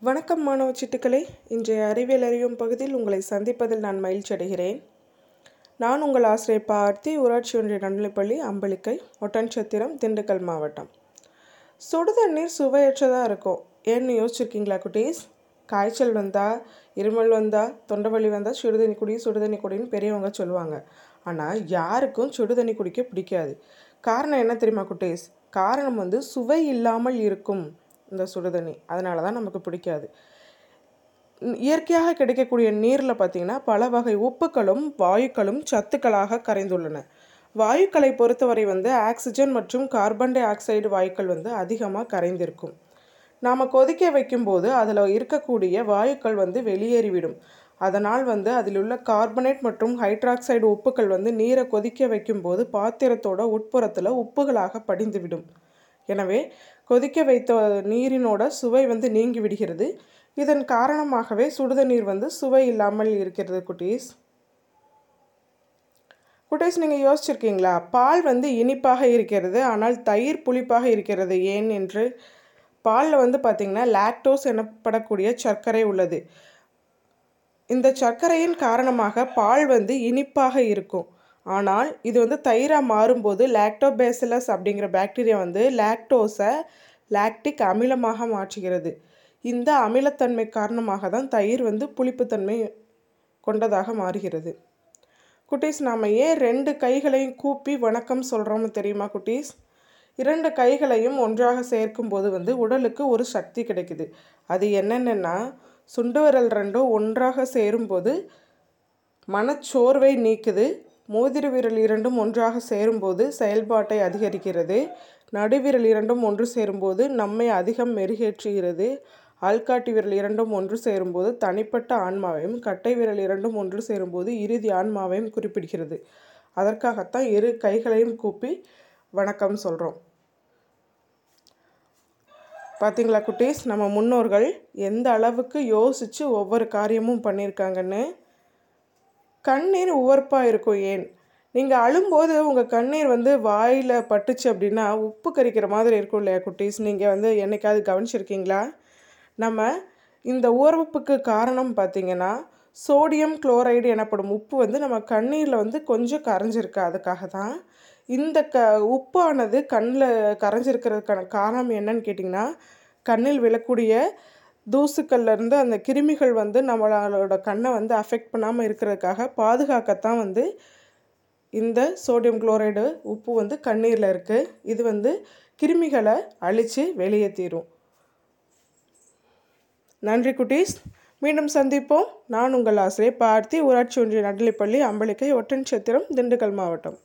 வணக்கம் மாணவ சிட்டுக்களே. இன்றைய அறிவியல் அறியும் பகுதியில் உங்களை சந்திப்பதில் நான் மகிழ்ச்சி அடைகிறேன். நான் உங்கள் ஆசிரியர் பார்த்தி ஊராட்சி ஒன்றிய நடுநிலைப்பள்ளி அம்பலிக்கை ஒட்டன்சத்திரம் திண்டுக்கல் மாவட்டம். சுடுதண்ணீர் சுவையற்றதாக இருக்கும். ஏன்னு யோசிச்சிருக்கீங்களா குட்டீஸ்? காய்ச்சல் வந்தால் இருமல் வந்தால் தொண்டை வலி வந்தால் சுடுதண்ணி குடி சுடுதண்ணி குடின்னு பெரியவங்க சொல்லுவாங்க. ஆனால் யாருக்கும் சுடுதண்ணி குடிக்க பிடிக்காது. காரணம் என்ன தெரியுமா குட்டீஸ்? காரணம் வந்து சுவை இல்லாமல் இருக்கும். இந்த சுடுதண்ணி. அதனால தான் நமக்கு பிடிக்காது. இயற்கையாக கிடைக்கக்கூடிய நீரில் பார்த்தீங்கன்னா பல வகை உப்புக்களும் வாயுக்களும் சத்துக்களாக கரைந்துள்ளன. வாயுக்களை பொறுத்தவரை வந்து ஆக்சிஜன் மற்றும் கார்பன் டை ஆக்சைடு வாயுக்கள் வந்து அதிகமாக கரைந்திருக்கும். நாம் கொதிக்க வைக்கும்போது அதில் இருக்கக்கூடிய வாயுக்கள் வந்து வெளியேறிவிடும். அதனால் வந்து அதில் உள்ள கார்பனேட் மற்றும் ஹைட்ராக்சைடு உப்புக்கள் வந்து நீரை கொதிக்க வைக்கும்போது பாத்திரத்தோட உட்புறத்தில் உப்புகளாக படிந்துவிடும். எனவே கொதிக்க வைத்த நீரினோட சுவை வந்து நீங்கி விடுகிறது. இதன் காரணமாகவே சுடுதண்ணீர் வந்து சுவை இல்லாமல் இருக்கிறது குட்டீஸ். குட்டீஸ் நீங்கள் யோசிச்சிருக்கீங்களா? பால் வந்து இனிப்பாக இருக்கிறது ஆனால் தயிர் புளிப்பாக இருக்கிறது. ஏன் என்று? பாலில் வந்து பார்த்திங்கன்னா லாக்டோஸ் எனப்படக்கூடிய சர்க்கரை உள்ளது. இந்த சர்க்கரையின் காரணமாக பால் வந்து இனிப்பாக இருக்கும். ஆனால் இது வந்து தயிராக மாறும்போது லாக்டோபேசிலஸ் அப்படிங்கிற பாக்டீரியா வந்து லாக்டோஸை லாக்டிக் அமிலமாக மாற்றுகிறது. இந்த அமிலத்தன்மை காரணமாக தான் தயிர் வந்து புளிப்புத்தன்மை கொண்டதாக மாறுகிறது. குட்டீஸ் நாம் ஏன் ரெண்டு கைகளையும் கூப்பி வணக்கம் சொல்கிறோம்னு தெரியுமா குட்டீஸ்? இரண்டு கைகளையும் ஒன்றாக சேர்க்கும்போது வந்து உடலுக்கு ஒரு சக்தி கிடைக்குது. அது என்னென்னா சுண்டு விரல் ரெண்டும் ஒன்றாக சேரும்போது மனச்சோர்வை நீக்குது. மோதிர விரல் இரண்டும் ஒன்றாக சேரும்போது செயல்பாட்டை அதிகரிக்கிறது. நடுவிரல் இரண்டும் ஒன்று சேரும்போது நம்மை அதிகம் மெருகேற்றுகிறது. ஆள்காட்டி விரல் இரண்டும் ஒன்று சேரும்போது தனிப்பட்ட ஆன்மாவையும் கட்டை விரல் இரண்டும் ஒன்று சேரும்போது இறுதி ஆன்மாவையும் குறிப்பிடுகிறது. அதற்காகத்தான் இரு கைகளையும் கூப்பி வணக்கம் சொல்கிறோம் பார்த்தீங்களா குட்டீஸ்? நம்ம முன்னோர்கள் எந்த அளவுக்கு யோசித்து ஒவ்வொரு காரியமும் பண்ணியிருக்காங்கன்னு கண்ணீர் உவர்ப்பாக இருக்கும் ஏன்? நீங்கள் அழும்போது உங்கள் கண்ணீர் வந்து வாயில் பட்டுச்சு அப்படின்னா உப்பு கரிக்கிற மாதிரி இருக்கும் இல்லையா குட்டீஸ்? நீங்கள் வந்து என்னைக்காவது கவனிச்சிருக்கீங்களா? நம்ம இந்த உவர்ப்புக்கு காரணம் பார்த்தீங்கன்னா சோடியம் குளோரைடு எனப்படும் உப்பு வந்து நம்ம கண்ணீரில் வந்து கொஞ்சம் கரைஞ்சிருக்கு அதுக்காக தான் இந்த க உப்பானது கண்ணில் கரைஞ்சிருக்கிறதுக்கான காரணம் என்னன்னு கேட்டிங்கன்னா கண்ணில் விழக்கூடிய தூசுக்கள்லேருந்து அந்த கிருமிகள் வந்து நம்மளோட கண்ணை வந்து அஃபெக்ட் பண்ணாமல் இருக்கிறதுக்காக பாதுகாக்கத்தான் வந்து இந்த சோடியம் குளோரைடு உப்பு வந்து கண்ணீரில் இருக்குது இது வந்து கிருமிகளை அழித்து வெளியேற்றிடும் நன்றி குட்டீஸ். மீண்டும் சந்திப்போம். நான் உங்கள் ஆசிரியர் பார்த்தி ஊராட்சி ஒன்றிய நடுநிலைப்பள்ளி அம்பலிக்கை ஒட்டன் சத்திரம் திண்டுக்கல் மாவட்டம்.